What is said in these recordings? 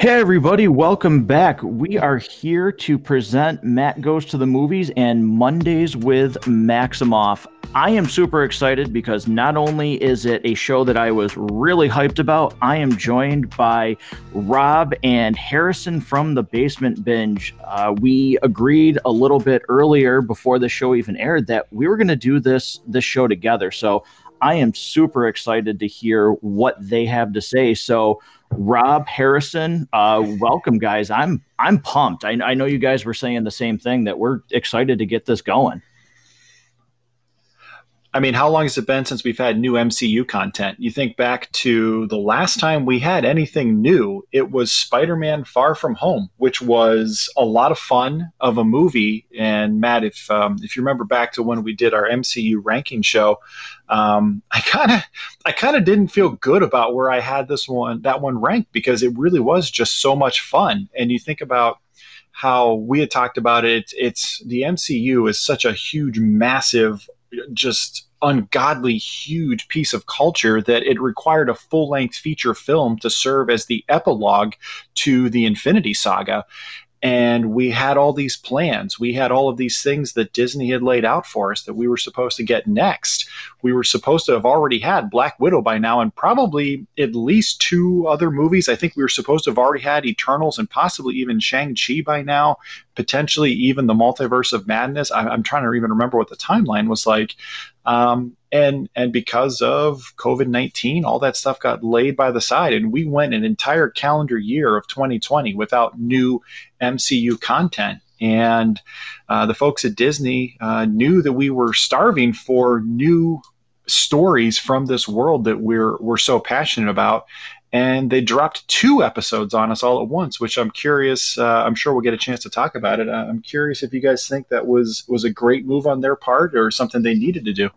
Hey, everybody, welcome back. We are here to present Matt Goes to the Movies and Mondays with Maximoff. I am super excited because not only is it a show that I was really hyped about, I am joined by Rob and Harrison from the Basement Binge. Uh, we agreed a little bit earlier before the show even aired that we were going to do this this show together. So I am super excited to hear what they have to say. So Rob Harrison, uh, welcome, guys. I'm I'm pumped. I, I know you guys were saying the same thing that we're excited to get this going. I mean, how long has it been since we've had new MCU content? You think back to the last time we had anything new, it was Spider Man Far From Home, which was a lot of fun of a movie. And Matt, if, um, if you remember back to when we did our MCU ranking show, um, I kind of I kind of didn't feel good about where I had this one that one ranked because it really was just so much fun. And you think about how we had talked about it, it's the MCU is such a huge, massive just ungodly huge piece of culture that it required a full length feature film to serve as the epilogue to the Infinity Saga and we had all these plans. We had all of these things that Disney had laid out for us that we were supposed to get next. We were supposed to have already had Black Widow by now, and probably at least two other movies. I think we were supposed to have already had Eternals and possibly even Shang-Chi by now, potentially even the Multiverse of Madness. I, am trying to even remember what the timeline was like. Um, and and because of COVID nineteen, all that stuff got laid by the side, and we went an entire calendar year of 2020 without new MCU content. And uh, the folks at Disney uh, knew that we were starving for new stories from this world that we're we're so passionate about. And they dropped two episodes on us all at once, which I'm curious. Uh, I'm sure we'll get a chance to talk about it. Uh, I'm curious if you guys think that was was a great move on their part or something they needed to do.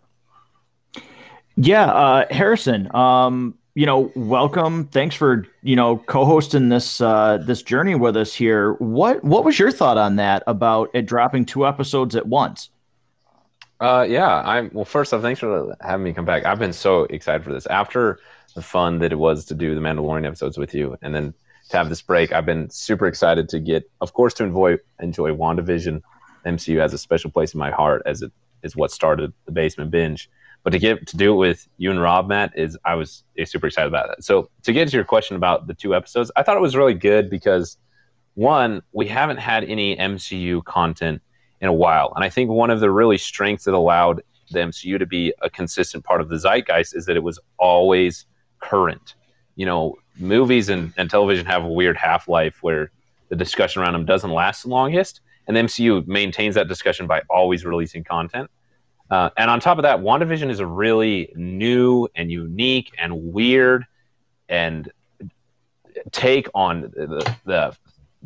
Yeah, uh, Harrison. Um, you know, welcome. Thanks for you know co-hosting this uh, this journey with us here. What what was your thought on that about it dropping two episodes at once? Uh, yeah, I'm well. First off, thanks for having me come back. I've been so excited for this. After the fun that it was to do the Mandalorian episodes with you, and then to have this break, I've been super excited to get, of course, to enjoy enjoy WandaVision. MCU has a special place in my heart as it is what started the Basement Binge but to get to do it with you and Rob, Matt, is I was super excited about that. So to get to your question about the two episodes, I thought it was really good because one, we haven't had any MCU content in a while, and I think one of the really strengths that allowed the MCU to be a consistent part of the zeitgeist is that it was always current. You know, movies and, and television have a weird half life where the discussion around them doesn't last the longest, and the MCU maintains that discussion by always releasing content. Uh, and on top of that, WandaVision is a really new and unique and weird and take on the, the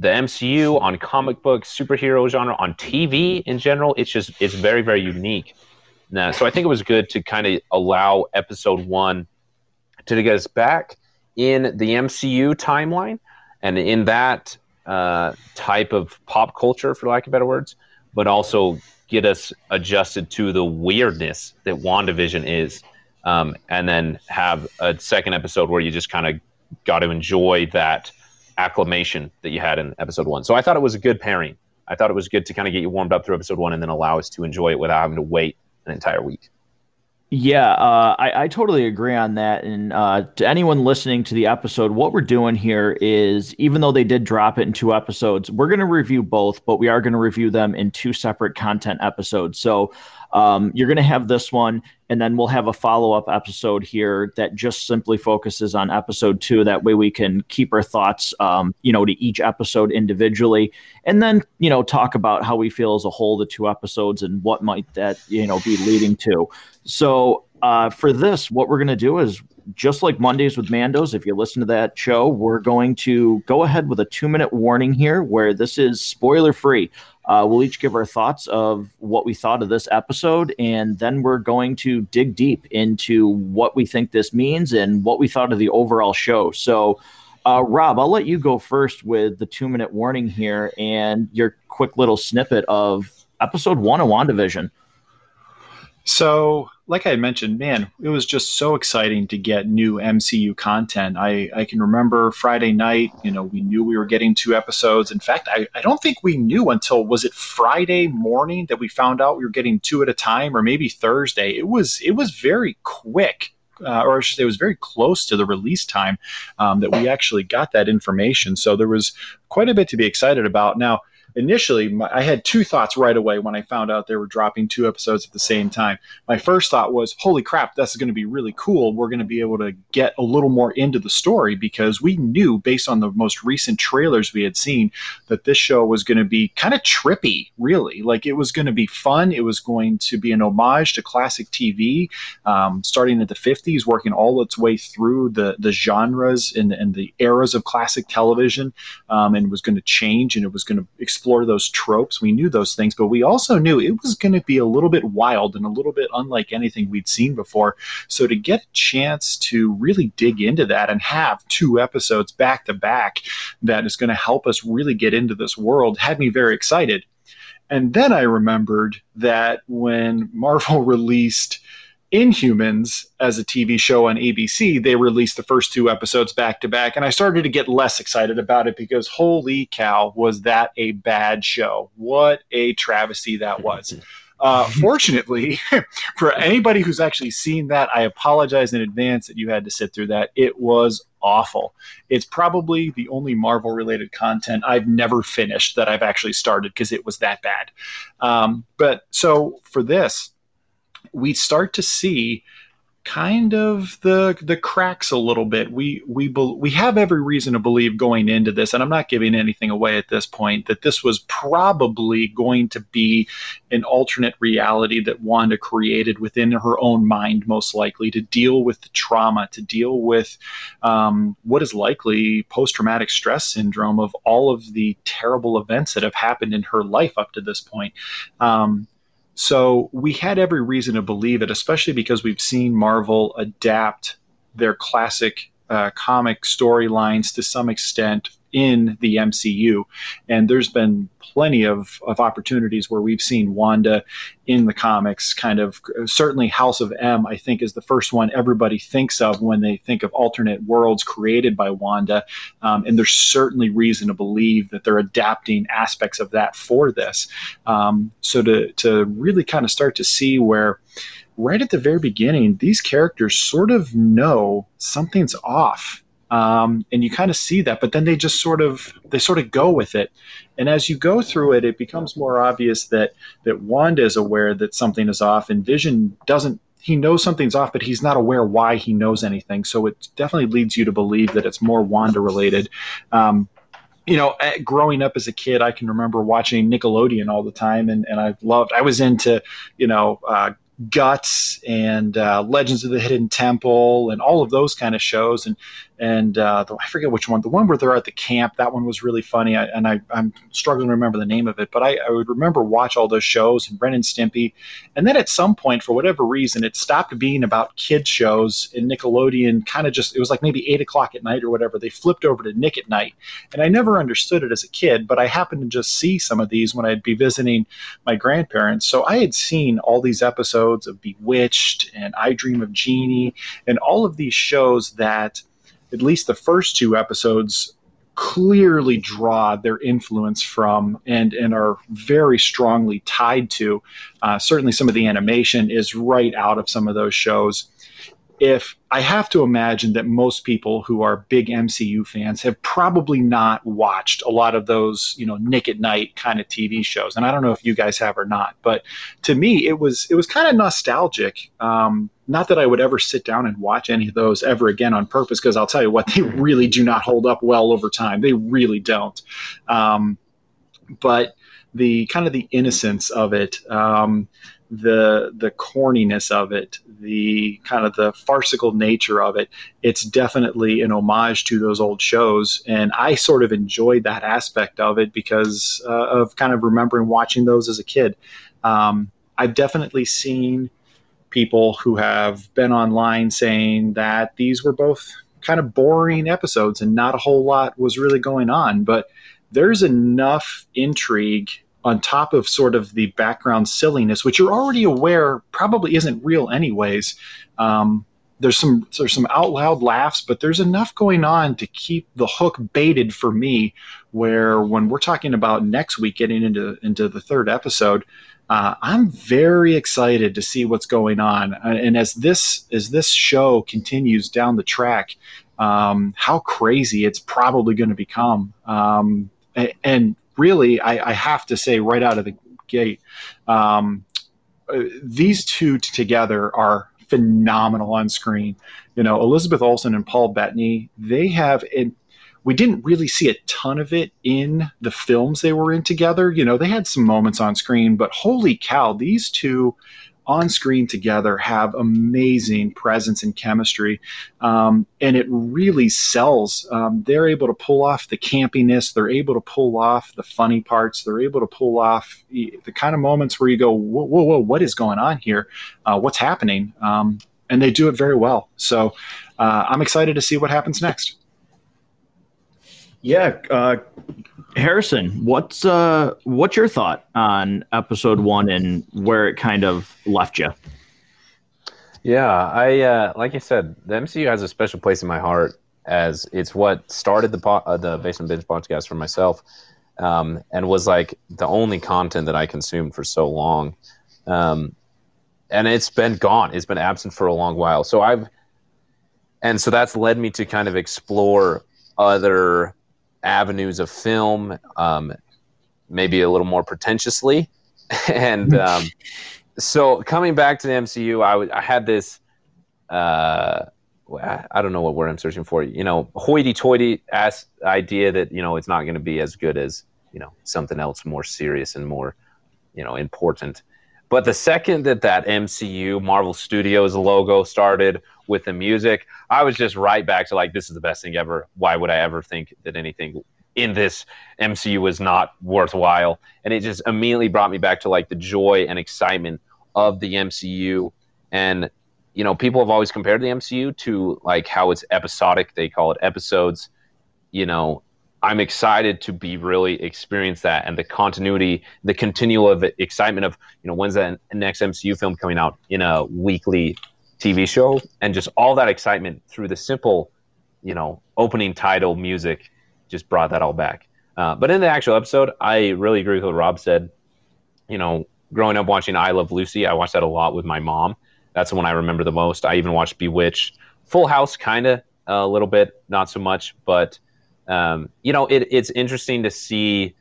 the MCU, on comic books, superhero genre, on TV in general. It's just it's very very unique. Now, so I think it was good to kind of allow Episode One to get us back in the MCU timeline and in that uh, type of pop culture, for lack of better words, but also get us adjusted to the weirdness that WandaVision is. Um, and then have a second episode where you just kind of got to enjoy that acclamation that you had in episode one. So I thought it was a good pairing. I thought it was good to kind of get you warmed up through episode one and then allow us to enjoy it without having to wait an entire week. Yeah, uh, I, I totally agree on that. And uh, to anyone listening to the episode, what we're doing here is even though they did drop it in two episodes, we're going to review both, but we are going to review them in two separate content episodes. So um, you're going to have this one, and then we'll have a follow up episode here that just simply focuses on episode two. That way we can keep our thoughts, um, you know, to each episode individually, and then you know talk about how we feel as a whole the two episodes and what might that you know be leading to. So uh, for this, what we're going to do is just like Mondays with Mandos. If you listen to that show, we're going to go ahead with a two minute warning here where this is spoiler free. Uh, we'll each give our thoughts of what we thought of this episode, and then we're going to dig deep into what we think this means and what we thought of the overall show. So, uh, Rob, I'll let you go first with the two minute warning here and your quick little snippet of episode one of WandaVision. So, like I mentioned, man, it was just so exciting to get new MCU content. I, I can remember Friday night, you know, we knew we were getting two episodes. In fact, I, I don't think we knew until was it Friday morning that we found out we were getting two at a time, or maybe Thursday. It was it was very quick. Uh, or I should say, it was very close to the release time um, that we actually got that information. So there was quite a bit to be excited about. Now, initially my, I had two thoughts right away when I found out they were dropping two episodes at the same time. My first thought was, "Holy crap, that's going to be really cool. We're going to be able to get a little more into the story because we knew based on the most recent trailers we had seen that this show was going to be kind of trippy, really. Like it was going to be fun. It was going to be an homage to classic TV, um, starting at the 50s, working all its way through the the genres and, and the eras of classic television, um, and was going to change and it was going to explore those tropes. We knew those things, but we also knew it was going to be a little bit wild and a little bit unlike anything we'd seen before. So to get a chance to really dig into that and have two episodes back to back that is going to help us really get into this world had me very excited. And then I remembered that when Marvel released Inhumans as a TV show on ABC, they released the first two episodes back to back, and I started to get less excited about it because holy cow, was that a bad show? What a travesty that was. Uh, fortunately, for anybody who's actually seen that, I apologize in advance that you had to sit through that. It was awful. It's probably the only Marvel related content I've never finished that I've actually started because it was that bad. Um, but so for this, we start to see kind of the the cracks a little bit. We we we have every reason to believe going into this, and I'm not giving anything away at this point, that this was probably going to be an alternate reality that Wanda created within her own mind, most likely to deal with the trauma, to deal with um, what is likely post traumatic stress syndrome of all of the terrible events that have happened in her life up to this point. Um, so we had every reason to believe it, especially because we've seen Marvel adapt their classic uh, comic storylines to some extent in the MCU. And there's been plenty of, of opportunities where we've seen Wanda in the comics, kind of certainly House of M, I think, is the first one everybody thinks of when they think of alternate worlds created by Wanda. Um, and there's certainly reason to believe that they're adapting aspects of that for this. Um, so to, to really kind of start to see where right at the very beginning, these characters sort of know something's off um, and you kind of see that but then they just sort of they sort of go with it and as you go through it it becomes more obvious that that wanda is aware that something is off and vision doesn't he knows something's off but he's not aware why he knows anything so it definitely leads you to believe that it's more wanda related um, you know, growing up as a kid, I can remember watching Nickelodeon all the time, and, and I loved. I was into, you know, uh, Guts and uh, Legends of the Hidden Temple and all of those kind of shows. And and uh, the, I forget which one. The one where they're at the camp. That one was really funny. I, and I, am struggling to remember the name of it, but I, I, would remember watch all those shows and Ren and Stimpy. And then at some point, for whatever reason, it stopped being about kids shows. And Nickelodeon kind of just it was like maybe eight o'clock at night or whatever. They flipped over to Nick at Night, and I never understood it as a kid. But I happened to just see some of these when I'd be visiting my grandparents. So I had seen all these episodes episodes of Bewitched and I Dream of Jeannie and all of these shows that, at least the first two episodes, clearly draw their influence from and, and are very strongly tied to. Uh, certainly, some of the animation is right out of some of those shows if I have to imagine that most people who are big MCU fans have probably not watched a lot of those, you know, Nick at Night kind of TV shows, and I don't know if you guys have or not. But to me, it was it was kind of nostalgic. Um, not that I would ever sit down and watch any of those ever again on purpose, because I'll tell you what, they really do not hold up well over time. They really don't. Um, but the kind of the innocence of it. Um, the the corniness of it, the kind of the farcical nature of it. It's definitely an homage to those old shows, and I sort of enjoyed that aspect of it because uh, of kind of remembering watching those as a kid. Um, I've definitely seen people who have been online saying that these were both kind of boring episodes and not a whole lot was really going on, but there's enough intrigue on top of sort of the background silliness, which you're already aware probably isn't real anyways. Um, there's some there's some out loud laughs, but there's enough going on to keep the hook baited for me. Where when we're talking about next week getting into into the third episode, uh, I'm very excited to see what's going on. Uh, and as this as this show continues down the track, um, how crazy it's probably going to become. Um, and really, I, I, have to say right out of the gate, um, uh, these two together are phenomenal on screen. You know, Elizabeth Olsen and Paul Bettany, they have an we didn't really see a ton of it in the films they were in together. You know, they had some moments on screen, but holy cow, these two on screen together have amazing presence and chemistry. Um, and it really sells. Um, they're able to pull off the campiness, they're able to pull off the funny parts, they're able to pull off the kind of moments where you go, whoa, whoa, whoa what is going on here? Uh, what's happening? Um, and they do it very well. So uh, I'm excited to see what happens next. Yeah, uh, Harrison, what's uh, what's your thought on episode one and where it kind of left you? Yeah, I uh, like I said, the MCU has a special place in my heart as it's what started the po- uh, the Basement Binge podcast for myself, um, and was like the only content that I consumed for so long, um, and it's been gone. It's been absent for a long while. So I've, and so that's led me to kind of explore other avenues of film, um, maybe a little more pretentiously. and um, so coming back to the MCU, I, w- I had this. Uh, I don't know what word I'm searching for. You know, hoity-toity ass idea that you know it's not going to be as good as you know something else more serious and more you know important. But the second that that MCU Marvel Studios logo started with the music, I was just right back to like, this is the best thing ever. Why would I ever think that anything in this MCU was not worthwhile? And it just immediately brought me back to like the joy and excitement of the MCU. And, you know, people have always compared the MCU to like how it's episodic. They call it episodes. You know, I'm excited to be really experience that and the continuity, the continual of excitement of you know when's that next MCU film coming out in a weekly TV show, and just all that excitement through the simple, you know, opening title music, just brought that all back. Uh, but in the actual episode, I really agree with what Rob said. You know, growing up watching I Love Lucy, I watched that a lot with my mom. That's the one I remember the most. I even watched Bewitched, Full House, kind of a little bit, not so much, but um, you know, it, it's interesting to see.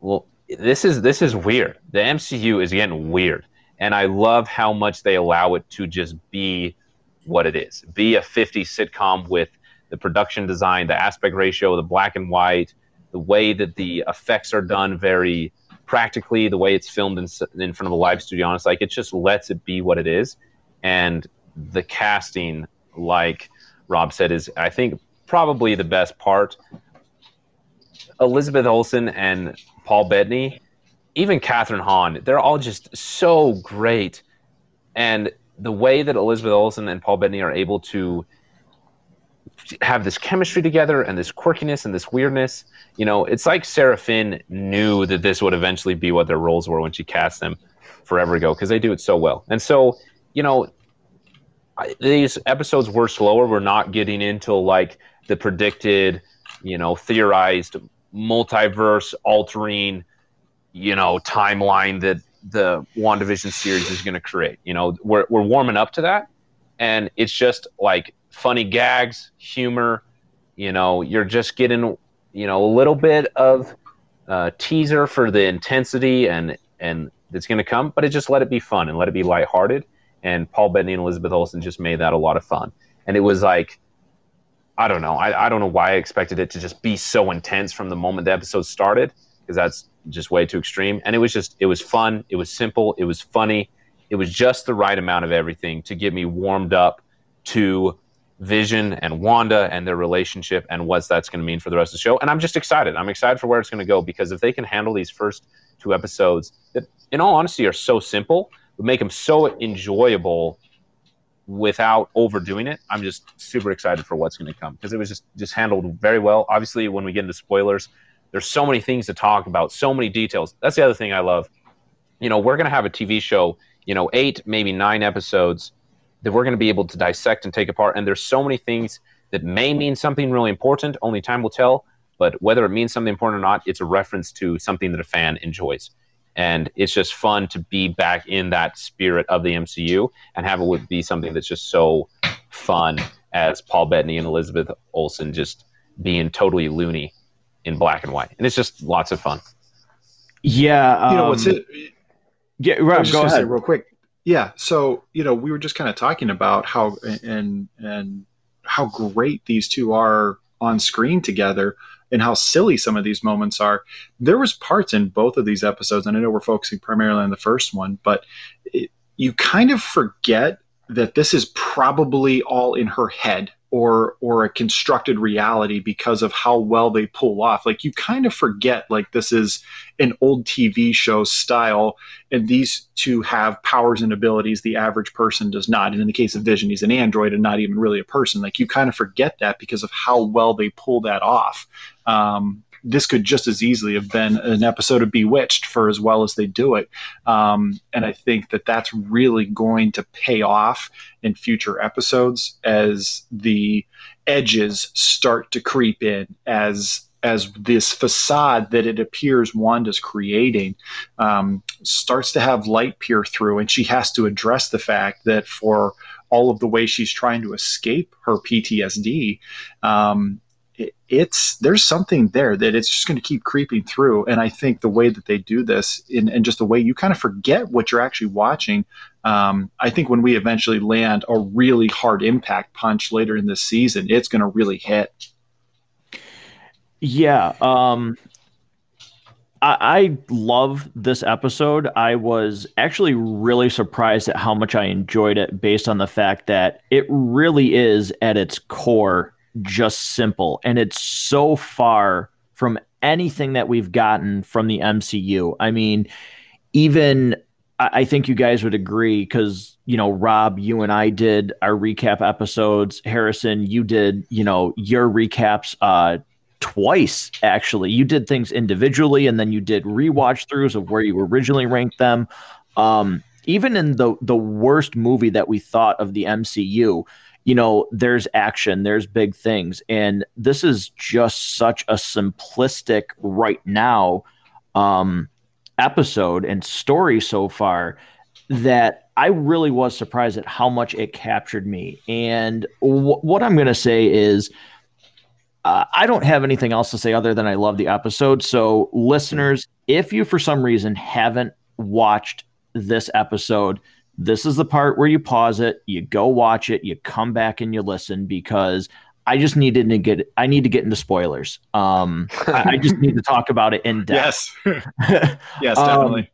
Well, this is this is weird. The MCU is getting weird, and I love how much they allow it to just be what it is. Be a 50 sitcom with the production design, the aspect ratio, the black and white, the way that the effects are done very practically, the way it's filmed in, in front of a live studio—it's like it just lets it be what it is, and the casting, like Rob said, is I think probably the best part. Elizabeth Olsen and Paul Bettany, even Kathryn Hahn, they're all just so great. And the way that Elizabeth Olsen and Paul Bettany are able to have this chemistry together and this quirkiness and this weirdness, you know, it's like Sarah Finn knew that this would eventually be what their roles were when she cast them forever ago because they do it so well. And so, you know, these episodes were slower. We're not getting into like the predicted, you know, theorized multiverse altering, you know, timeline that the WandaVision series is going to create. You know, we're, we're warming up to that. And it's just like funny gags, humor. You know, you're just getting, you know, a little bit of uh, teaser for the intensity and, and that's going to come, but it just let it be fun and let it be lighthearted. And Paul Bettany and Elizabeth Olsen just made that a lot of fun. And it was like, I don't know. I, I don't know why I expected it to just be so intense from the moment the episode started because that's just way too extreme. And it was just, it was fun. It was simple. It was funny. It was just the right amount of everything to get me warmed up to Vision and Wanda and their relationship and what that's going to mean for the rest of the show. And I'm just excited. I'm excited for where it's going to go because if they can handle these first two episodes that, in all honesty, are so simple, would make them so enjoyable without overdoing it. I'm just super excited for what's going to come because it was just just handled very well. Obviously, when we get into spoilers, There's so many things to talk about, so many details. That's the other thing I love. You know, we're going to have a TV show, you know, eight, maybe nine episodes that we're going to be able to dissect and take apart. And there's so many things that may mean something really important, only time will tell. But whether it means something important or not, it's a reference to something that a fan enjoys. And it's just fun to be back in that spirit of the MCU and have it be something that's just so fun as Paul Bettany and Elizabeth Olsen just being totally loony in black and white. And it's just lots of fun. Yeah. Um, you know, what's um, it? Yeah, Rob, go ahead. real quick. Yeah. So, you know, we were just kind of talking about how and and how great these two are on screen together and how silly some of these moments are. There was parts in both of these episodes, and I know we're focusing primarily on the first one, but it, you kind of forget that this is probably all in her head or or a constructed reality because of how well they pull off. Like you kind of forget like this is an old tv show style and these two have powers and abilities the average person does not. And in the case of vision he's an android and not even really a person. Like you kind of forget that because of how well they pull that off. Um, this could just as easily have been an episode of Bewitched for as well as they do it. Um, and I think that that's really going to pay off in future episodes as the edges start to creep in as as this facade that it appears Wanda's creating um, starts to have light peer through, and she has to address the fact that for all of the way she's trying to escape her PTSD, um, it's there's something there that it's just going to keep creeping through. And i think the way that they do this in, and just the way you kind of forget what you're actually watching um, i think when we eventually land a really hard impact punch later in this season it's going to really hit. Yeah um, I, I love this episode. I was actually really surprised at how much i enjoyed it based on the fact that it really is at its core just simple. And it's so far from anything that we've gotten from the MCU. I mean, even I think you guys would agree because, you know, Rob, you and I did our recap episodes. Harrison, you did, you know, your recaps uh, twice, actually. You did things individually and then you did rewatch throughs of where you originally ranked them. Um, even in the the worst movie that we thought of the MCU, you know, there's action, there's big things. And this is just such a simplistic right now um, episode and story so far that I really was surprised at how much it captured me. And w- what I'm going to say is, uh, I don't have anything else to say other than I love the episode. So, listeners, if you for some reason haven't watched this episode, this is the part where you pause it, you go watch it, you come back and you listen because I just needed to get I need to get into spoilers. Um, I, I, just need to talk about it in depth. Yes, yes, um, definitely. Um,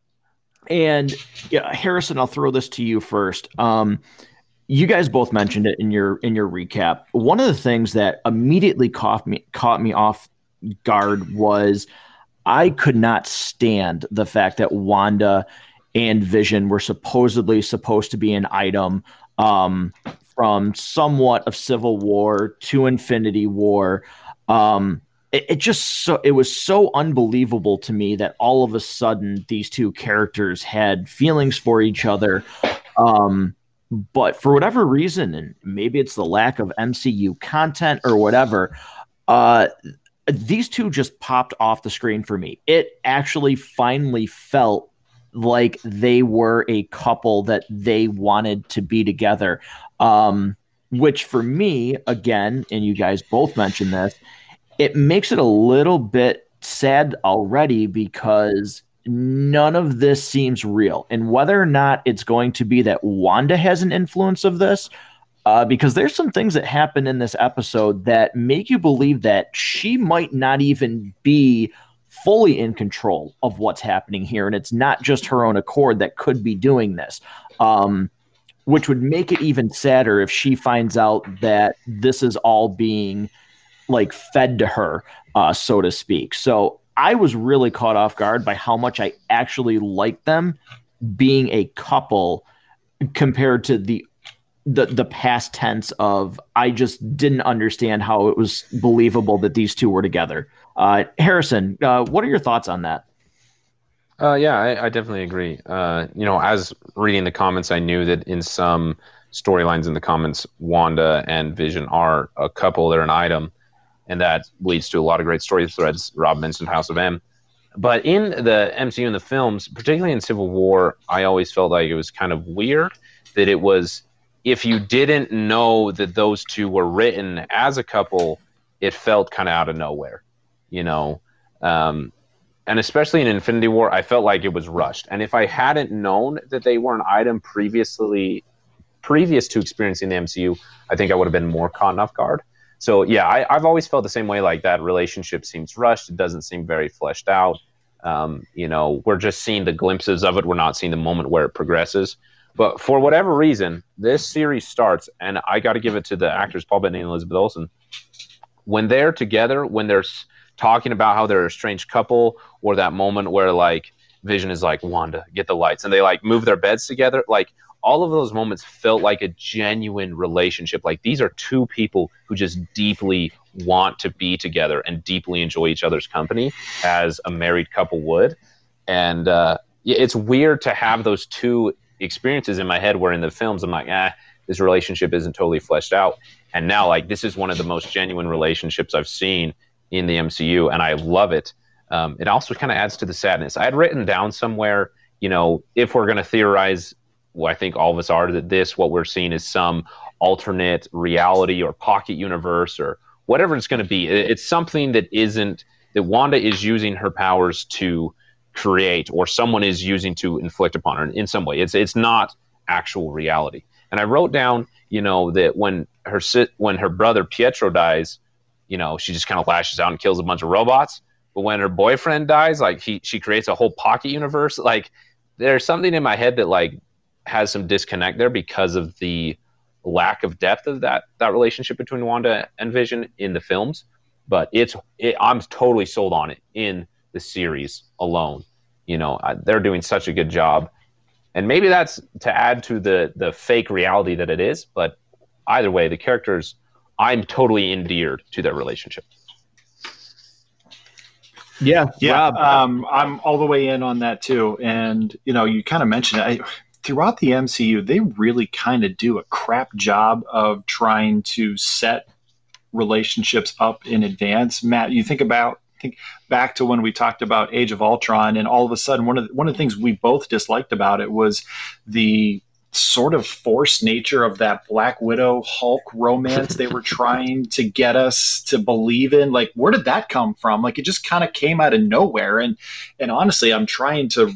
and yeah, Harrison, I'll throw this to you first. Um, you guys both mentioned it in your in your recap. One of the things that immediately caught me caught me off guard was I could not stand the fact that Wanda and Vision were supposedly supposed to be an item um, from somewhat of Civil War to Infinity War. Um, it, it, just so it was so unbelievable to me that all of a sudden these two characters had feelings for each other. Um, but for whatever reason, and maybe it's the lack of MCU content or whatever, uh, these two just popped off the screen for me. It actually finally felt like they were a couple that they wanted to be together. Um, which for me, again, and you guys both mentioned this, it makes it a little bit sad already because none of this seems real. And whether or not it's going to be that Wanda has an influence of this, uh, because there's some things that happen in this episode that make you believe that she might not even be fully in control of what's happening here. And it's not just her own accord that could be doing this. Um, which would make it even sadder if she finds out that this is all being like fed to her, uh, so to speak. So I was really caught off guard by how much I actually like them being a couple compared to the the the past tense of I just didn't understand how it was believable that these two were together. Uh, Harrison, uh, what are your thoughts on that? Uh, yeah, I, I, definitely agree. Uh, you know, as reading the comments, I knew that in some storylines in the comments, Wanda and Vision are a couple, they're an item, and that leads to a lot of great story threads. Rob mentioned House of M. But in the MCU and the films, particularly in Civil War, I always felt like it was kind of weird that it was if you didn't know that those two were written as a couple, it felt kind of out of nowhere, you know. Um, and especially in Infinity War, I felt like it was rushed. And if I hadn't known that they were an item previously, previous to experiencing the MCU, I think I would have been more caught off guard. So yeah, I, have always felt the same way. Like that relationship seems rushed. It doesn't seem very fleshed out. Um, you know, we're just seeing the glimpses of it. We're not seeing the moment where it progresses. But for whatever reason, this series starts, and I got to give it to the actors Paul Bettany and Elizabeth Olsen. When they're together, when they're talking about how they're a strange couple, or that moment where like Vision is like, Wanda, get the lights, and they like move their beds together, like all of those moments felt like a genuine relationship. Like these are two people who just deeply want to be together and deeply enjoy each other's company as a married couple would. And uh, it's weird to have those two experiences in my head where in the films I'm like, ah, this relationship isn't totally fleshed out. And now, like, this is one of the most genuine relationships I've seen in the MCU, and I love it. Um, it also kind of adds to the sadness. I had written down somewhere, you know, if we're going to theorize, well, I think all of us are that this, what we're seeing is some alternate reality or pocket universe or whatever it's going to be. It's something that isn't that Wanda is using her powers to create or someone is using to inflict upon her in some way. It's it's not actual reality. And I wrote down, you know, that when her when her brother Pietro dies, you know, she just kind of lashes out and kills a bunch of robots. But when her boyfriend dies, like he she creates a whole pocket universe. Like there's something in my head that like has some disconnect there because of the lack of depth of that that relationship between Wanda and Vision in the films. But it's it, I'm totally sold on it in the series alone. You know, they're doing such a good job, and maybe that's to add to the the fake reality that it is. But either way, the characters, I'm totally endeared to their relationship. Yeah, yeah. Um, I'm all the way in on that too. And you know, you kind of mentioned it. I, throughout the MCU, they really kind of do a crap job of trying to set relationships up in advance. Matt, you think about think back to when we talked about Age of Ultron, and all of a sudden, one of the, one of the things we both disliked about it was the sort of forced nature of that Black Widow Hulk romance they were trying to get us to believe in. Like, where did that come from? Like, it just kind of came out of nowhere. And and honestly, I'm trying to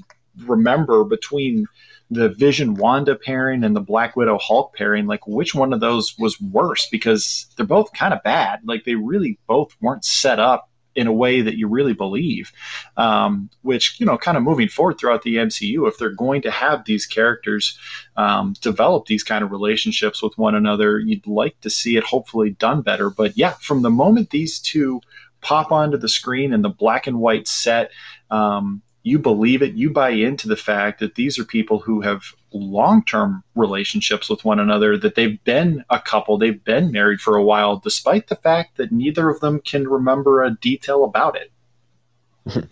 remember between the Vision Wanda pairing and the Black Widow Hulk pairing, like which one of those was worse? Because they're both kind of bad. Like they really both weren't set up in a way that you really believe. Um, which you know, kind of moving forward throughout the MCU, if they're going to have these characters um, develop these kind of relationships with one another, you'd like to see it hopefully done better. But yeah, from the moment these two pop onto the screen in the black and white set. Um, you believe it, you buy into the fact that these are people who have long term relationships with one another, that they've been a couple, they've been married for a while, despite the fact that neither of them can remember a detail about it.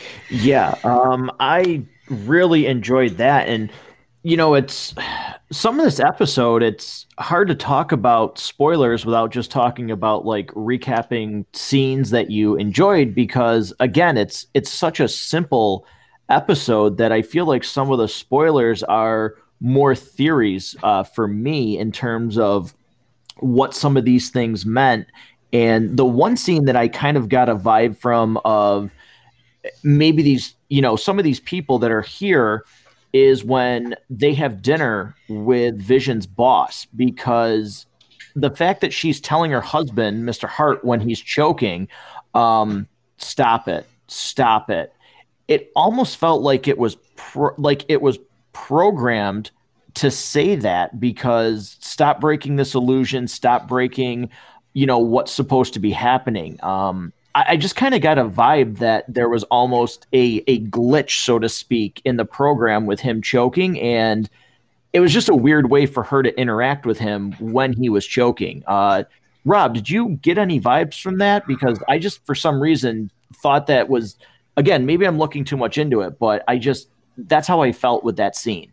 yeah, um, I really enjoyed that. And you know, it's some of this episode, it's hard to talk about spoilers without just talking about like recapping scenes that you enjoyed because again, it's it's such a simple episode that I feel like some of the spoilers are more theories uh, for me in terms of what some of these things meant. And the one scene that I kind of got a vibe from of maybe these, you know, some of these people that are here is when they have dinner with Vision's boss because the fact that she's telling her husband, Mr. Hart, when he's choking, um, stop it, stop it. It almost felt like it was pro- like it was programmed to say that because stop breaking this illusion, stop breaking, you know, what's supposed to be happening. Um, I, I just kind of got a vibe that there was almost a a glitch, so to speak, in the program with him choking, and it was just a weird way for her to interact with him when he was choking. Uh, Rob, did you get any vibes from that? Because I just, for some reason, thought that was, again, maybe I'm looking too much into it, but I just, that's how I felt with that scene.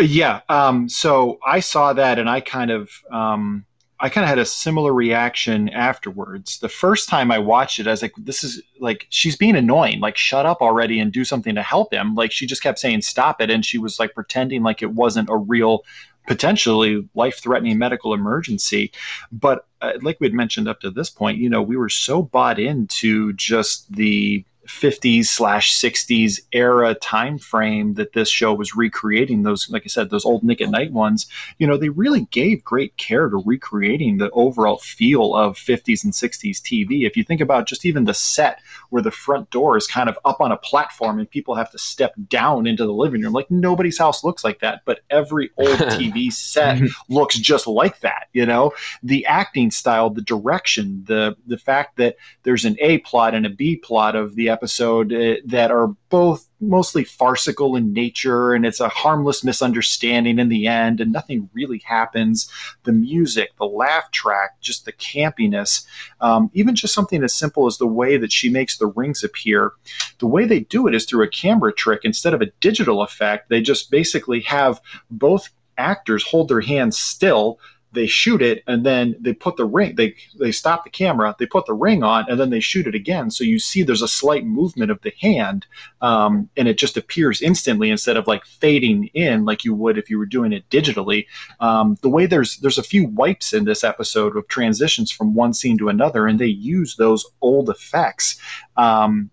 Yeah. Um, so I saw that and I kind of, um, I kind of had a similar reaction afterwards. The first time I watched it, I was like, this is like, she's being annoying. Like, shut up already and do something to help him. Like, she just kept saying, stop it. And she was like pretending like it wasn't a real, potentially life threatening medical emergency. But uh, like we had mentioned up to this point, you know, we were so bought into just the 50s slash 60s era time frame that this show was recreating those like i said those old nick at night ones you know they really gave great care to recreating the overall feel of 50s and 60s tv if you think about just even the set where the front door is kind of up on a platform and people have to step down into the living room like nobody's house looks like that but every old tv set mm-hmm. looks just like that you know? The acting style the direction the the fact that there's an a plot and a b plot of the episode uh, that are both mostly farcical in nature and it's a harmless misunderstanding in the end and nothing really happens. The music the laugh track just the campiness um, even just something as simple as the way that she makes the rings appear. The way they do it is through a camera trick instead of a digital effect. They just basically have both actors hold their hands still they shoot it and then they put the ring they they stop the camera they put the ring on and then they shoot it again. So you see there's a slight movement of the hand um, and it just appears instantly instead of like fading in like you would if you were doing it digitally. Um, the way there's there's a few wipes in this episode of transitions from one scene to another and they use those old effects. Um,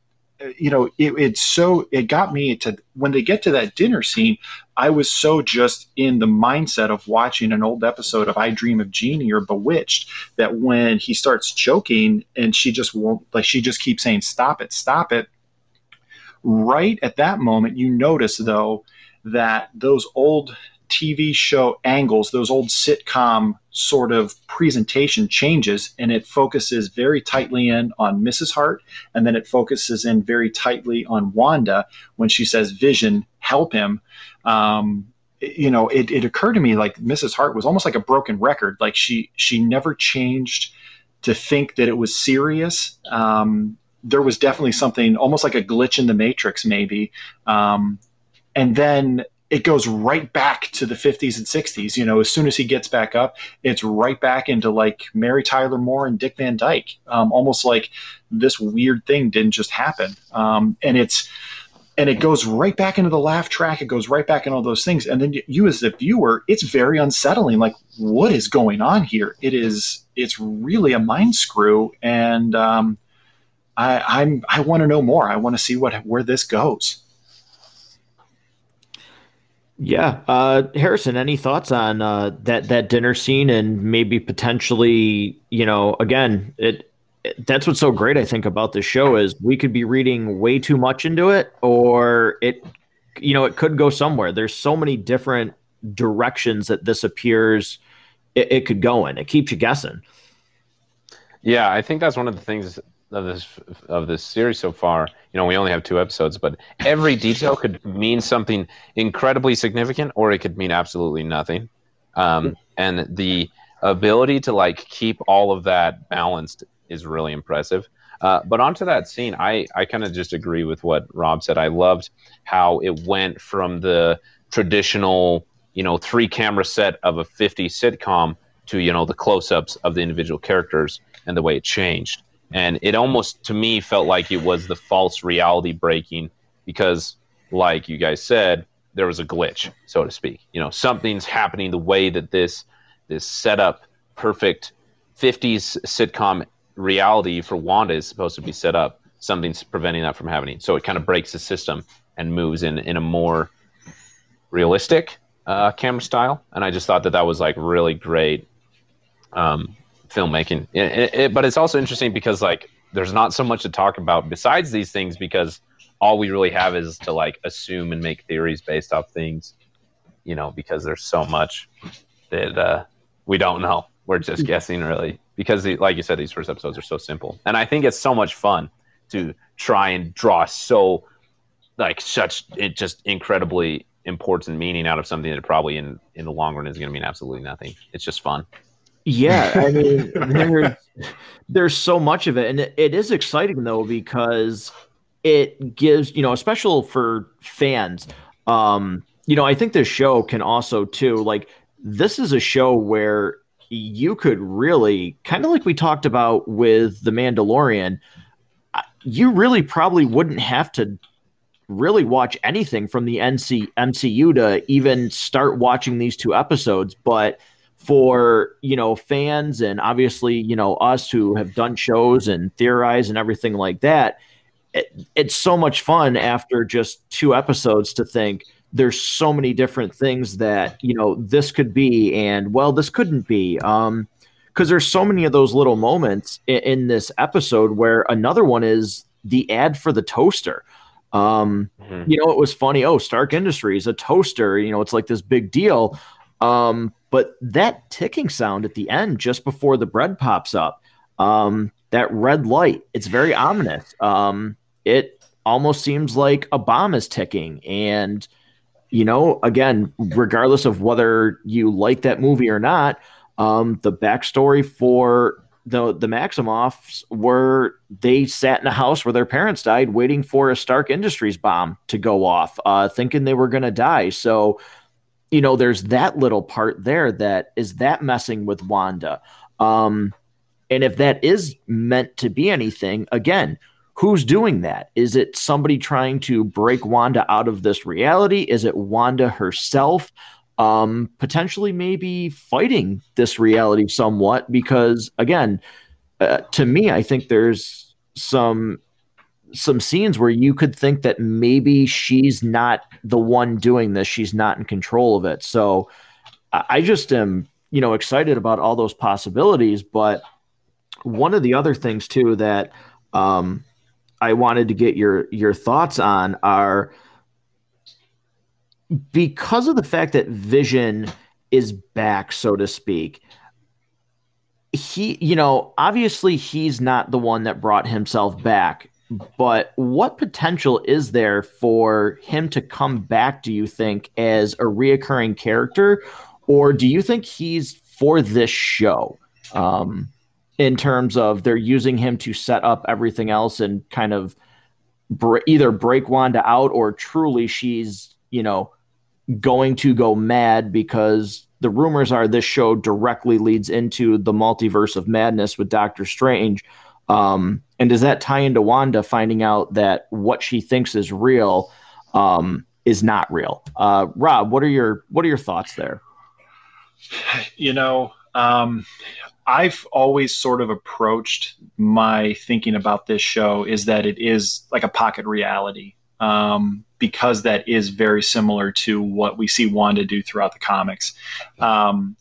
you know, it, it's so it got me to when they get to that dinner scene, I was so just in the mindset of watching an old episode of I Dream of Jeannie or Bewitched that when he starts choking and she just won't like she just keeps saying stop it, stop it. Right at that moment, you notice though that those old TV show angles, those old sitcom sort of presentation changes, and it focuses very tightly in on Mrs. Hart, and then it focuses in very tightly on Wanda when she says, Vision, help him. Um, you know, it, it occurred to me like Mrs. Hart was almost like a broken record. Like she she never changed to think that it was serious. Um, there was definitely something almost like a glitch in the matrix, maybe. Um, and then it goes right back to the 50s and 60s. You know, as soon as he gets back up, it's right back into like Mary Tyler Moore and Dick Van Dyke, um, almost like this weird thing didn't just happen. Um, and it's, and it goes right back into the laugh track. It goes right back in all those things. And then you, as the viewer, it's very unsettling. Like, what is going on here? It is, it's really a mind screw. And, um, I, I'm, I want to know more. I want to see what, where this goes. Yeah, uh, Harrison, any thoughts on uh, that that dinner scene and maybe potentially, you know, again, it, it, that's what's so great I think about the show is we could be reading way too much into it, or it, you know, it could go somewhere. There's so many different directions that this appears it, it could go in. It keeps you guessing. Yeah, I think that's one of the things of this of this series so far. You know, we only have two episodes, but every detail could mean something incredibly significant, or it could mean absolutely nothing. Um, and the ability to like keep all of that balanced is really impressive. Uh, but onto that scene, I I kind of just agree with what Rob said. I loved how it went from the traditional, you know, three camera set of a 50 sitcom to you know the close-ups of the individual characters and the way it changed and it almost to me felt like it was the false reality breaking because like you guys said there was a glitch so to speak. You know something's happening the way that this this setup perfect 50s sitcom reality for wanda is supposed to be set up. Something's preventing that from happening. So it kind of breaks the system and moves in in a more realistic uh, camera style. And i just thought that that was like really great um, filmmaking. It, it, but it's also interesting because like there's not so much to talk about besides these things because all we really have is to like assume and make theories based off things, you know, because there's so much that uh, we don't know. We're just mm-hmm. guessing really because the, like you said, these first episodes are so simple, and I think it's so much fun to try and draw so like such it just incredibly important meaning out of something that probably in in the long run is going to mean absolutely nothing. It's just fun. Yeah, I mean, there's there's so much of it, and it, it is exciting though because it gives you know, especially for fans. Um, you know, I think this show can also too like this is a show where you could really kind of like we talked about with the Mandalorian. You really probably wouldn't have to really watch anything from the NC MCU to even start watching these two episodes, but for you know fans and obviously you know us who have done shows and theorize and everything like that it, it's so much fun after just two episodes to think there's so many different things that you know this could be and well this couldn't be. Um because there's so many of those little moments in, in, this episode where another one is the ad for the toaster. Um mm-hmm. you know it was funny. Oh stark industries a toaster you know it's like this big deal. Um but that ticking sound at the end, just before the bread pops up, um, that red light, it's very ominous. Um, it almost seems like a bomb is ticking. And, you know, again, regardless of whether you like that movie or not, um, the backstory for the the Maximoffs were they sat in a house where their parents died, waiting for a Stark Industries bomb to go off, uh, thinking they were going to die. So you know, there's that little part there that is that messing with Wanda. Um, and if that is meant to be anything, again, who's doing that? Is it somebody trying to break Wanda out of this reality? Is it Wanda herself? Um, potentially, maybe fighting this reality somewhat because, again, uh, to me, I think there's some some scenes where you could think that maybe she's not the one doing this she's not in control of it. So i just am you know excited about all those possibilities but one of the other things too that um, i wanted to get your your thoughts on are because of the fact that vision is back so to speak he you know obviously he's not the one that brought himself back but what potential is there for him to come back, do you think, as a reoccurring character? Or do you think he's for this show? Um, in terms of they're using him to set up everything else and kind of either break Wanda out or truly she's, you know, going to go mad because the rumors are this show directly leads into the multiverse of madness with Doctor Strange. Um, and does that tie into Wanda finding out that what she thinks is real um, is not real? Uh, Rob, what are your what are your thoughts there? You know, um, I've always sort of approached my thinking about this show is that it is like a pocket reality um, because that is very similar to what we see Wanda do throughout the comics. Um,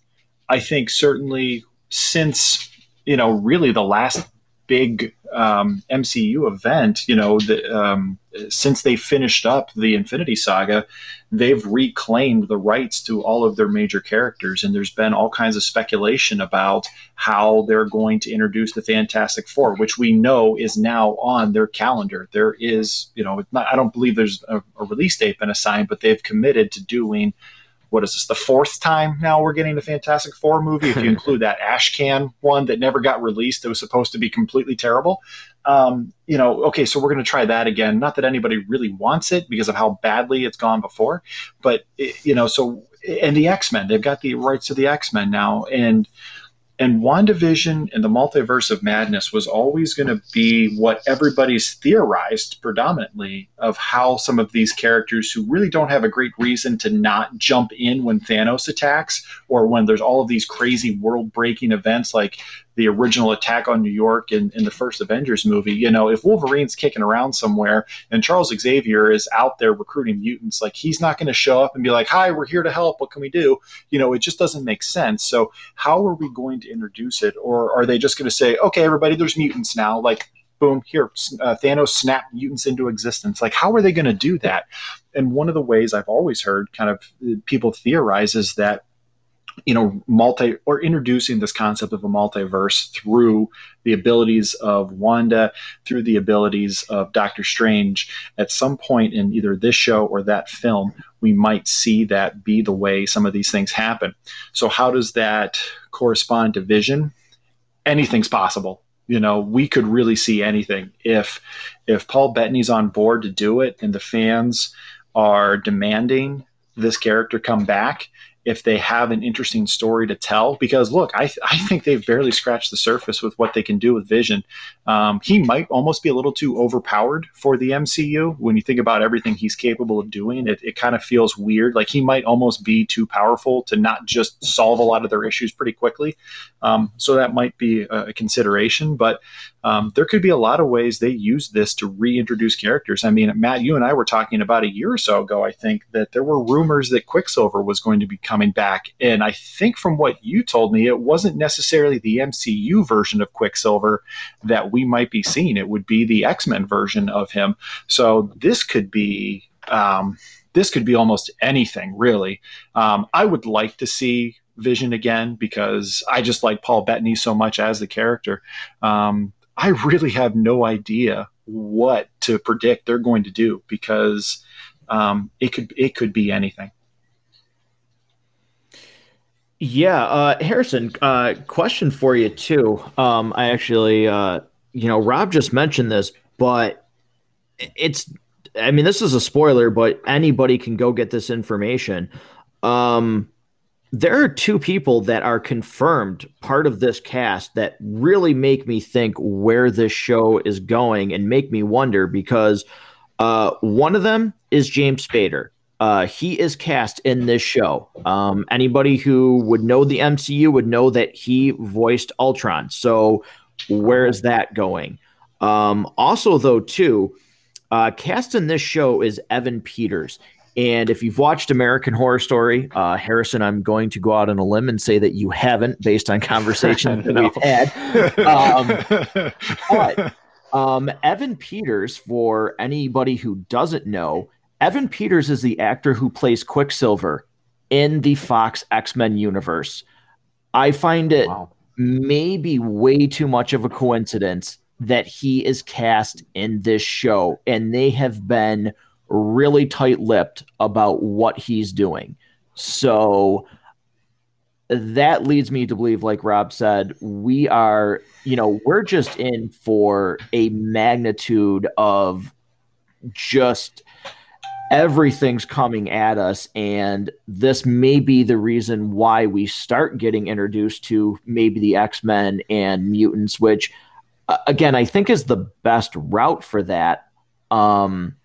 I think certainly since you know really the last big um, MCU event, you know, the, um, since they finished up the Infinity Saga, they've reclaimed the rights to all of their major characters, and there's been all kinds of speculation about how they're going to introduce the Fantastic Four, which we know is now on their calendar. There is, you know, not, I don't believe there's a, a release date been assigned, but they've committed to doing what is this the fourth time now we're getting the Fantastic Four movie if you include that Ashcan one that never got released that was supposed to be completely terrible. Um, you know, okay, so we're going to try that again. Not that anybody really wants it because of how badly it's gone before, but it, you know, so and the X Men, they've got the rights to the X Men now, and and WandaVision and the multiverse of madness was always going to be what everybody's theorized predominantly of how some of these characters who really don't have a great reason to not jump in when Thanos attacks or when there's all of these crazy world breaking events like the original attack on New York in, in the first Avengers movie. You know, if Wolverine's kicking around somewhere and Charles Xavier is out there recruiting mutants, like he's not going to show up and be like, "Hi, we're here to help. What can we do?" You know, it just doesn't make sense. So, how are we going to introduce it, or are they just going to say, "Okay, everybody, there's mutants now"? Like, boom, here, uh, Thanos snapped mutants into existence. Like, how are they going to do that? And one of the ways I've always heard, kind of people theorize, is that you know, multi or introducing this concept of a multiverse through the abilities of Wanda, through the abilities of Doctor Strange. At some point in either this show or that film, we might see that be the way some of these things happen. So, how does that correspond to Vision? Anything's possible. You know, we could really see anything if if Paul Bettany's on board to do it, and the fans are demanding this character come back if they have an interesting story to tell. Because look, I, I think they've barely scratched the surface with what they can do with Vision. Um, he might almost be a little too overpowered for the MCU. When you think about everything he's capable of doing, it, it kind of feels weird. Like he might almost be too powerful to not just solve a lot of their issues pretty quickly. Um, so that might be a, a consideration. But um, there could be a lot of ways they use this to reintroduce characters. I mean, Matt, you and I were talking about a year or so ago, I think, that there were rumors that Quicksilver was going to be coming back. And I think from what you told me, it wasn't necessarily the MCU version of Quicksilver that we might be seeing. It would be the X Men version of him. So this could be. Um, this could be almost anything, really. Um, I would like to see Vision again because I just like Paul Bettany so much as the character. Um, I really have no idea what to predict they're going to do because um, it could it could be anything. Yeah, uh, Harrison. Uh, question for you too. Um, I actually, uh, you know, Rob just mentioned this, but it's. I mean, this is a spoiler, but anybody can go get this information. Um, there are two people that are confirmed part of this cast that really make me think where this show is going and make me wonder because uh, one of them is James Spader. Uh, he is cast in this show. Um, anybody who would know the MCU would know that he voiced Ultron. So where is that going? Um, also, though, too, uh, cast in this show is Evan Peters. And if you've watched American Horror Story, uh, Harrison, I'm going to go out on a limb and say that you haven't, based on conversations that we've had. Um, but um, Evan Peters, for anybody who doesn't know, Evan Peters is the actor who plays Quicksilver in the Fox X Men universe. I find it wow. maybe way too much of a coincidence that he is cast in this show, and they have been really tight lipped about what he's doing. So that leads me to believe, like Rob said, we are, you know, we're just in for a magnitude of just everything's coming at us. And this may be the reason why we start getting introduced to maybe the X Men and mutants, which, again, I think is the best route for that. Um,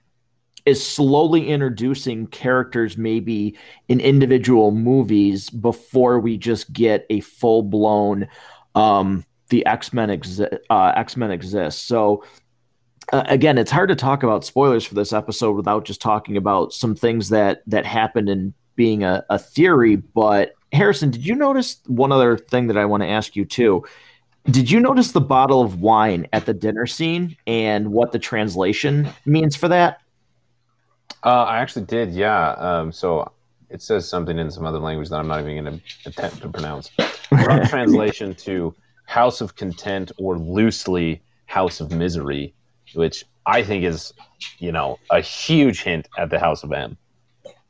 is slowly introducing characters maybe in individual movies before we just get a full blown um, the X-Men exi- uh, X-Men exists. So uh, again, it's hard to talk about spoilers for this episode without just talking about some things that that happened and being a, a theory. But Harrison, did you notice one other thing that I want to ask you too? Did you notice the bottle of wine at the dinner scene and what the translation means for that? Uh, I actually did, yeah. Um, so it says something in some other language that I'm not even going to attempt to pronounce. Rough translation to House of Content or loosely House of Misery, which I think is, you know, a huge hint at the House of M.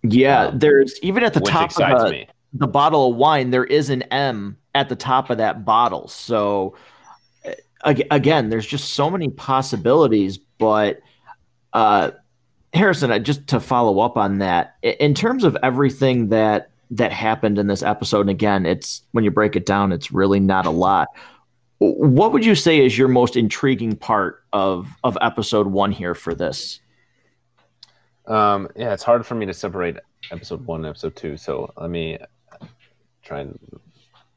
Yeah, um, there's even at the top of the, the bottle of wine, there is an M at the top of that bottle. So again, there's just so many possibilities, but uh, Harrison, just to follow up on that, in terms of everything that that happened in this episode, and again, it's when you break it down, it's really not a lot. What would you say is your most intriguing part of of episode one here for this? Um, yeah, it's hard for me to separate episode one and episode two. So let me try and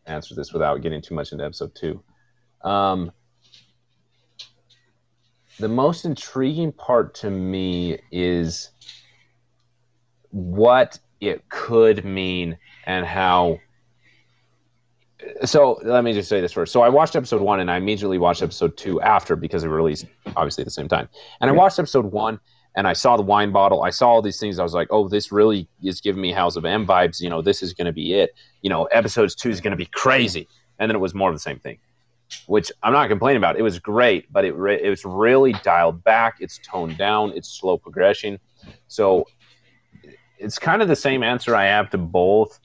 answer this without getting too much into episode two. Um, the most intriguing part to me is what it could mean and how so let me just say this first. So I watched episode one and I immediately watched episode two after because it released obviously at the same time. And I watched episode one and I saw the wine bottle. I saw all these things. I was like, oh, this really is giving me House of M vibes. You know, this is going to be it. You know, episodes two is going to be crazy. And then it was more of the same thing, which I'm not complaining about. It was great, but it, re- it was really dialed back. It's toned down. It's slow progression. So it's kind of the same answer I have to both.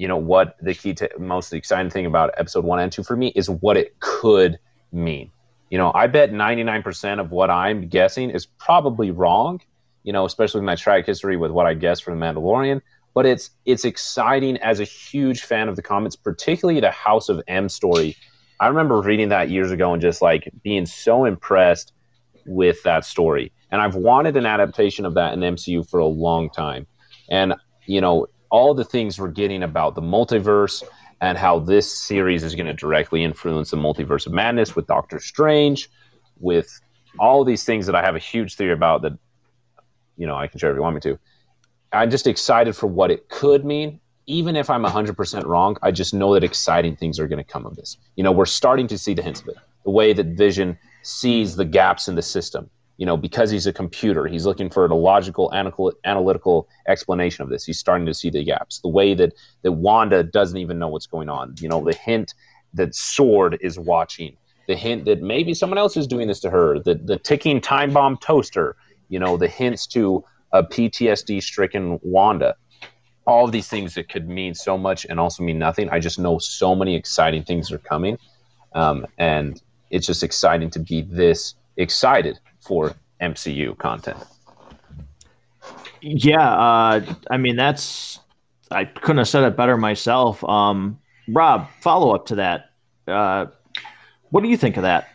You know, what the key to most exciting thing about episode one and two for me is what it could mean you know, I bet 99% of what I'm guessing is probably wrong, you know, especially with my track history with what I guessed for The Mandalorian. But it's it's exciting as a huge fan of the comics, particularly the House of M story. I remember reading that years ago and just like being so impressed with that story. And I've wanted an adaptation of that in MCU for a long time. And, you know, all the things we're getting about the multiverse and how this series is going to directly influence the multiverse of madness with Doctor Strange, with all these things that I have a huge theory about that, you know, I can share if you want me to. I'm just excited for what it could mean. Even if I'm 100% wrong, I just know that exciting things are going to come of this. You know, we're starting to see the hints of it. The way that Vision sees the gaps in the system, you know, because he's a computer, he's looking for a logical, analytical explanation of this. He's starting to see the gaps. The way that that Wanda doesn't even know what's going on. You know, the hint that Sword is watching. The hint that maybe someone else is doing this to her. The the ticking time bomb toaster. You know, the hints to a PTSD stricken Wanda. All of these things that could mean so much and also mean nothing. I just know so many exciting things are coming, um, and it's just exciting to be this excited for MCU content. Yeah, uh, I mean that's I couldn't have said it better myself. Um, Rob, follow up to that. Uh, what do you think of that?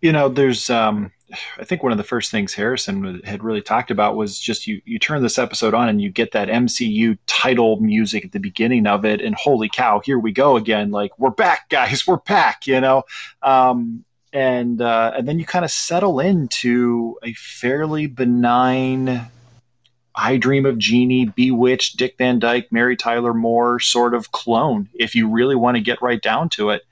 You know, there's um, I think one of the first things Harrison had really talked about was just you you turn this episode on and you get that MCU title music at the beginning of it, and holy cow, here we go again! Like we're back, guys, we're back. You know, um, and uh, and then you kind of settle into a fairly benign I Dream of Jeannie, Bewitched, Dick Van Dyke, Mary Tyler Moore sort of clone, if you really want to get right down to it.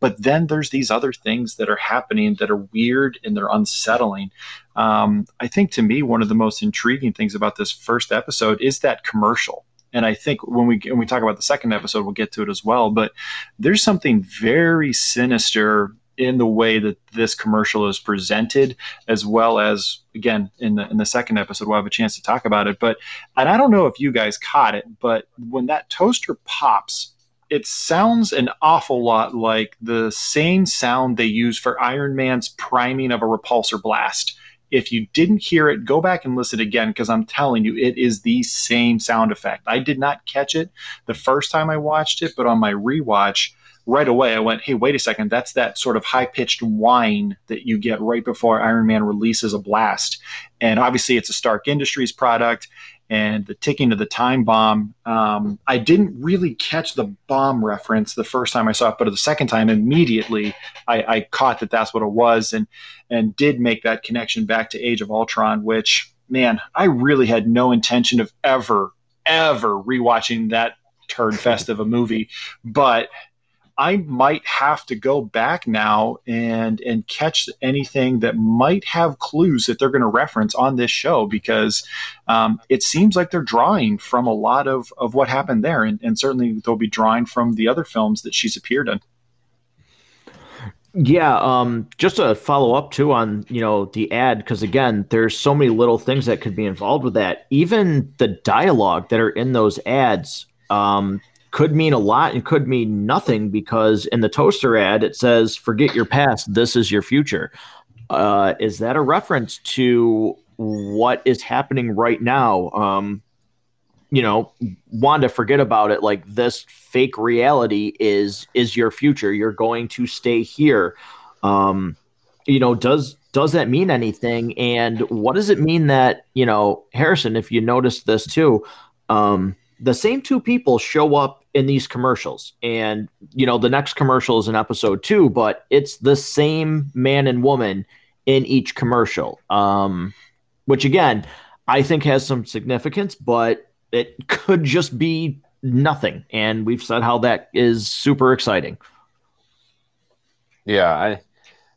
But then there's these other things that are happening that are weird and they're unsettling. Um, I think to me, one of the most intriguing things about this first episode is that commercial. And I think when we when we talk about the second episode, we'll get to it as well. But there's something very sinister in the way that this commercial is presented, as well as again in the in the second episode we'll have a chance to talk about it. But and I don't know if you guys caught it, but when that toaster pops, it sounds an awful lot like the same sound they use for Iron Man's priming of a repulsor blast. If you didn't hear it, go back and listen again because I'm telling you, it is the same sound effect. I did not catch it the first time I watched it, but on my rewatch, right away I went, hey, wait a second, that's that sort of high pitched whine that you get right before Iron Man releases a blast. And obviously, it's a Stark Industries product. And the ticking of the time bomb, um, I didn't really catch the bomb reference the first time I saw it, but the second time, immediately I, I caught that that's what it was, and and did make that connection back to Age of Ultron, which man, I really had no intention of ever, ever rewatching that turd fest of a movie, but I might have to go back now and and catch anything that might have clues that they're going to reference on this show because um, it seems like they're drawing from a lot of, of what happened there, and, and certainly they'll be drawing from the other films that she's appeared in. Yeah, um, just a follow up too on you know the ad because again, there's so many little things that could be involved with that. Even the dialogue that are in those ads, um, could mean a lot and could mean nothing because in the toaster ad it says forget your past this is your future. Uh, is that a reference to what is happening right now? Um, you know wanda forget about it. Like this fake reality is is your future. You're going to stay here. Um, you know does does that mean anything? And what does it mean that you know harrison if you noticed this too um, the same two people show up in these commercials and you know the next commercial is in episode two but it's the same man and woman in each commercial um which again i think has some significance but it could just be nothing and we've said how that is super exciting yeah i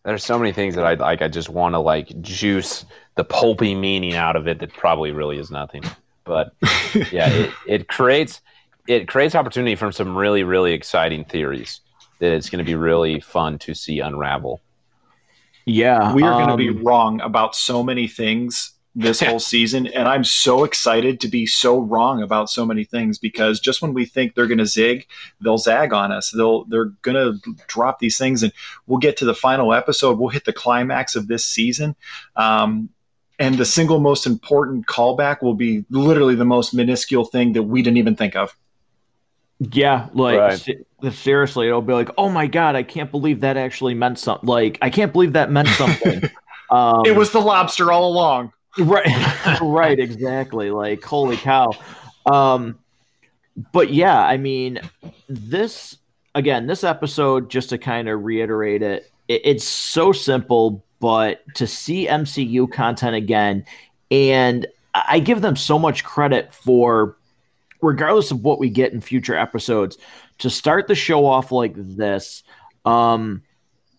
there's so many things that I like. I just want to like juice the pulpy meaning out of it that probably really is nothing. But yeah, it, it creates it creates opportunity from some really really exciting theories that it's going to be really fun to see unravel. Yeah, we are um, going to be wrong about so many things this whole season. And I'm so excited to be so wrong about so many things because just when we think they're going to zig, they'll zag on us. They'll they're going to drop these things, and we'll get to the final episode. We'll hit the climax of this season. Um, and the single most important callback will be literally the most minuscule thing that we didn't even think of. Yeah, like right. seriously, it'll be like, "Oh my god, I can't believe that actually meant something." Like, I can't believe that meant something. um, it was the lobster all along. Right, right, exactly. Like, holy cow. Um, but yeah, I mean, this again, this episode, just to kind of reiterate it, it, it's so simple, but to see MCU content again, and I give them so much credit for, regardless of what we get in future episodes, to start the show off like this. Um,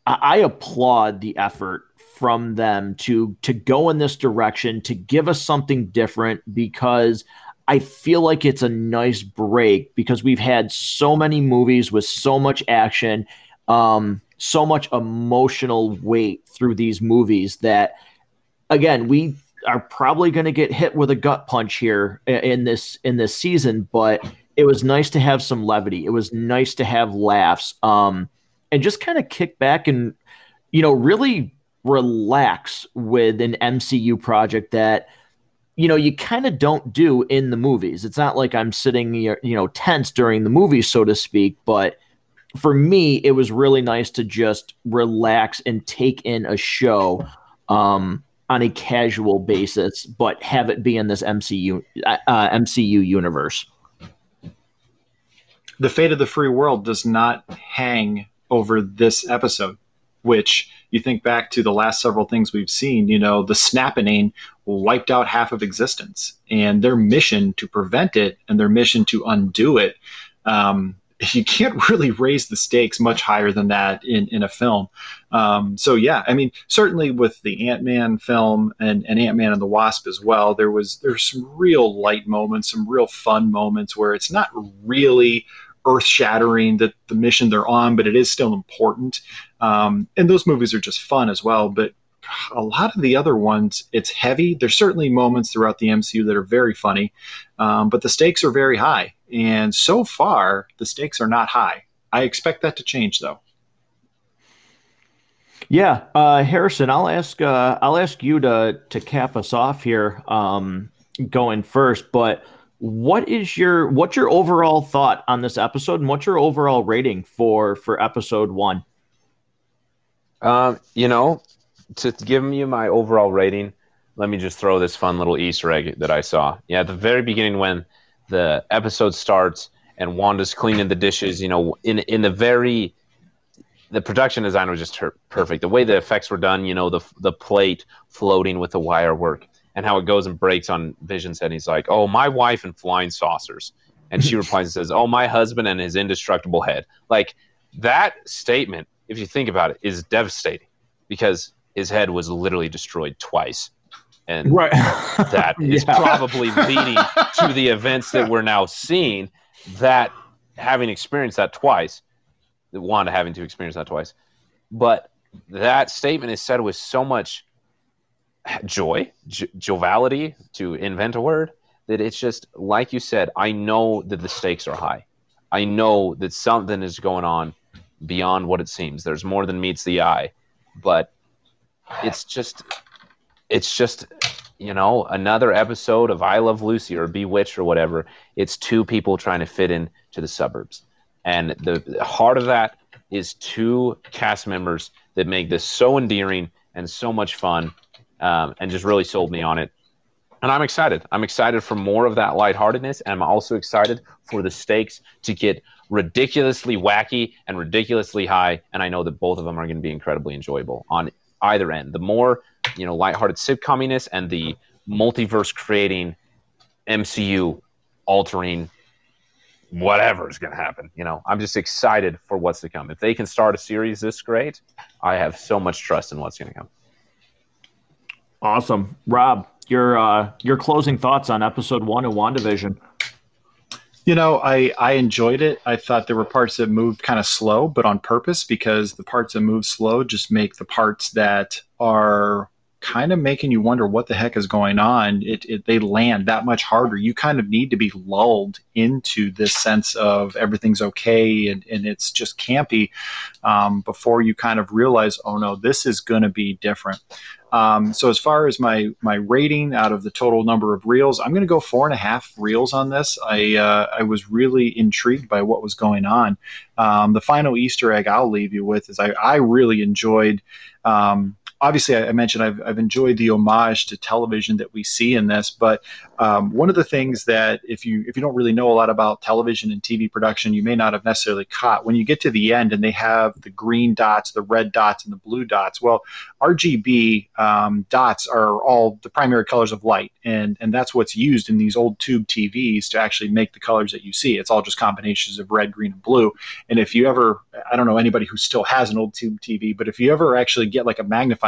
I, I applaud the effort from them to to go in this direction to give us something different because I feel like it's a nice break because we've had so many movies with so much action, um, so much emotional weight through these movies that, again, we are probably going to get hit with a gut punch here in this in this season. But it was nice to have some levity. It was nice to have laughs, um, and just kind of kick back and you know really relax with an MCU project that you know you kind of don't do in the movies. It's not like I'm sitting you know tense during the movie so to speak, but for me it was really nice to just relax and take in a show um, on a casual basis but have it be in this MCU uh, MCU universe. The fate of the free world does not hang over this episode which you think back to the last several things we've seen, you know, the Snappening wiped out half of existence, and their mission to prevent it and their mission to undo it. Um, you can't really raise the stakes much higher than that in, in a film. Um, so yeah, I mean, certainly with the Ant Man film and, and Ant Man and the Wasp as well, there was there's some real light moments, some real fun moments where it's not really earth shattering that the mission they're on, but it is still important. Um, and those movies are just fun as well. But a lot of the other ones, it's heavy. There's certainly moments throughout the MCU that are very funny, um, but the stakes are very high. And so far, the stakes are not high. I expect that to change, though. Yeah, uh, Harrison, I'll ask uh, I'll ask you to to cap us off here, um, going first. But what is your what's your overall thought on this episode and what's your overall rating for for episode one um you know to give you my overall rating let me just throw this fun little easter egg that i saw yeah at the very beginning when the episode starts and wanda's cleaning the dishes you know in in the very the production design was just perfect the way the effects were done you know the the plate floating with the wire work and how it goes and breaks on Vision's head. He's like, "Oh, my wife and flying saucers," and she replies and says, "Oh, my husband and his indestructible head." Like that statement, if you think about it, is devastating because his head was literally destroyed twice. And right. that is yeah. probably leading to the events that we're now seeing. That having experienced that twice, Wanda having to experience that twice, but that statement is said with so much joy, j- joviality, to invent a word, that it's just like you said. I know that the stakes are high. I know that something is going on beyond what it seems. There's more than meets the eye, but it's just, it's just, you know, another episode of I Love Lucy or Bewitched or whatever. It's two people trying to fit in to the suburbs, and the, the heart of that is two cast members that make this so endearing and so much fun um, and just really sold me on it. And I'm excited. I'm excited for more of that lightheartedness, and I'm also excited for the stakes to get ridiculously wacky and ridiculously high. And I know that both of them are going to be incredibly enjoyable on either end. The more you know, lighthearted sitcominess and the multiverse creating, MCU altering whatever is going to happen. You know, I'm just excited for what's to come. If they can start a series this great, I have so much trust in what's going to come. Awesome, Rob. Your uh, your closing thoughts on episode one of Wandavision? You know, I I enjoyed it. I thought there were parts that moved kind of slow, but on purpose because the parts that move slow just make the parts that are kind of making you wonder what the heck is going on. It, it, they land that much harder. You kind of need to be lulled into this sense of everything's okay and, and it's just campy um, before you kind of realize, oh no, this is going to be different. Um, so as far as my my rating out of the total number of reels, I'm going to go four and a half reels on this. I uh, I was really intrigued by what was going on. Um, the final Easter egg I'll leave you with is I I really enjoyed. Um, obviously, I, mentioned I've, I've enjoyed the homage to television that we see in this, but um, one of the things that if you if you don't really know a lot about television and TV production, you may not have necessarily caught when you get to the end and they have the green dots, the red dots, and the blue dots. Well, RGB um, dots are all the primary colors of light, and and that's what's used in these old tube TVs to actually make the colors that you see. It's all just combinations of red, green, and blue. And if you ever, I don't know anybody who still has an old tube TV, but if you ever actually get like a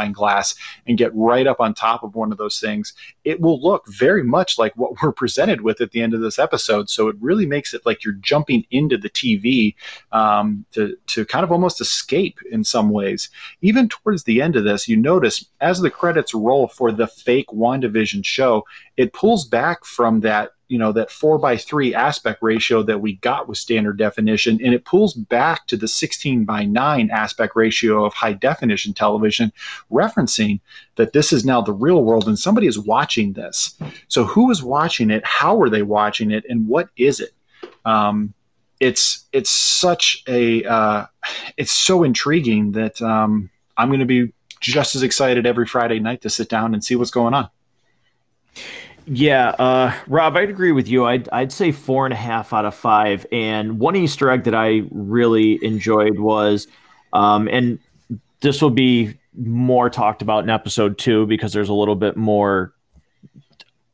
magnifying glass and get right up on top of one of those things, it will look very much like what we're presented with at the end of this episode. So it really makes it like you're jumping into the TV um, to, to kind of almost escape in some ways. Even towards the end of this, you notice as the credits roll for the fake WandaVision show, it pulls back from that you know that four by three aspect ratio that we got with standard definition and it pulls back to the 16 by 9 aspect ratio of high definition television referencing that this is now the real world and somebody is watching this. So who is watching it? How are they watching it? And what is it? Um, it's it's such a uh, it's so intriguing that um, i'm going to be just as excited every friday night to sit down and see what's going on yeah, uh, Rob, I'd agree with you. I'd, I'd say four and a half out of five. And one Easter egg that I really enjoyed was, um, and this will be more talked about in episode two because there's a little bit more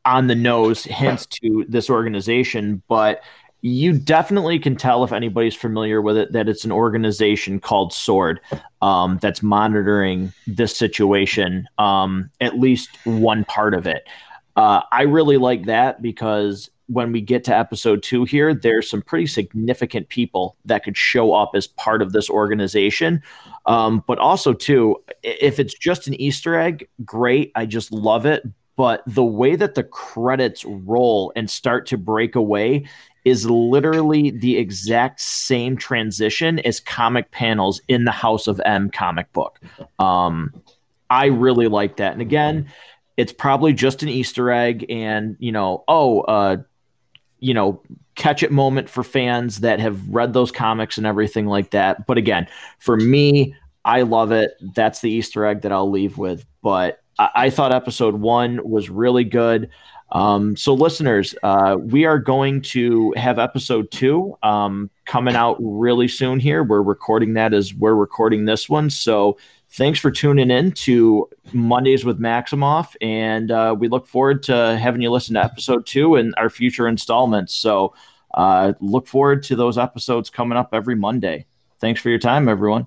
on the nose hints to this organization, but you definitely can tell if anybody's familiar with it that it's an organization called Sword um, that's monitoring this situation, um, at least one part of it. Uh, I really like that because when we get to episode two here, there's some pretty significant people that could show up as part of this organization. Um, but also, too, if it's just an Easter egg, great. I just love it. But the way that the credits roll and start to break away is literally the exact same transition as comic panels in the House of M comic book. Um, I really like that. And again, it's probably just an Easter egg and, you know, oh, uh, you know, catch it moment for fans that have read those comics and everything like that. But again, for me, I love it. That's the Easter egg that I'll leave with. But I, I thought episode one was really good. Um, so, listeners, uh, we are going to have episode two um, coming out really soon here. We're recording that as we're recording this one. So, thanks for tuning in to Mondays with Maximoff, and uh, we look forward to having you listen to episode two and our future installments. So uh, look forward to those episodes coming up every Monday. Thanks for your time, everyone.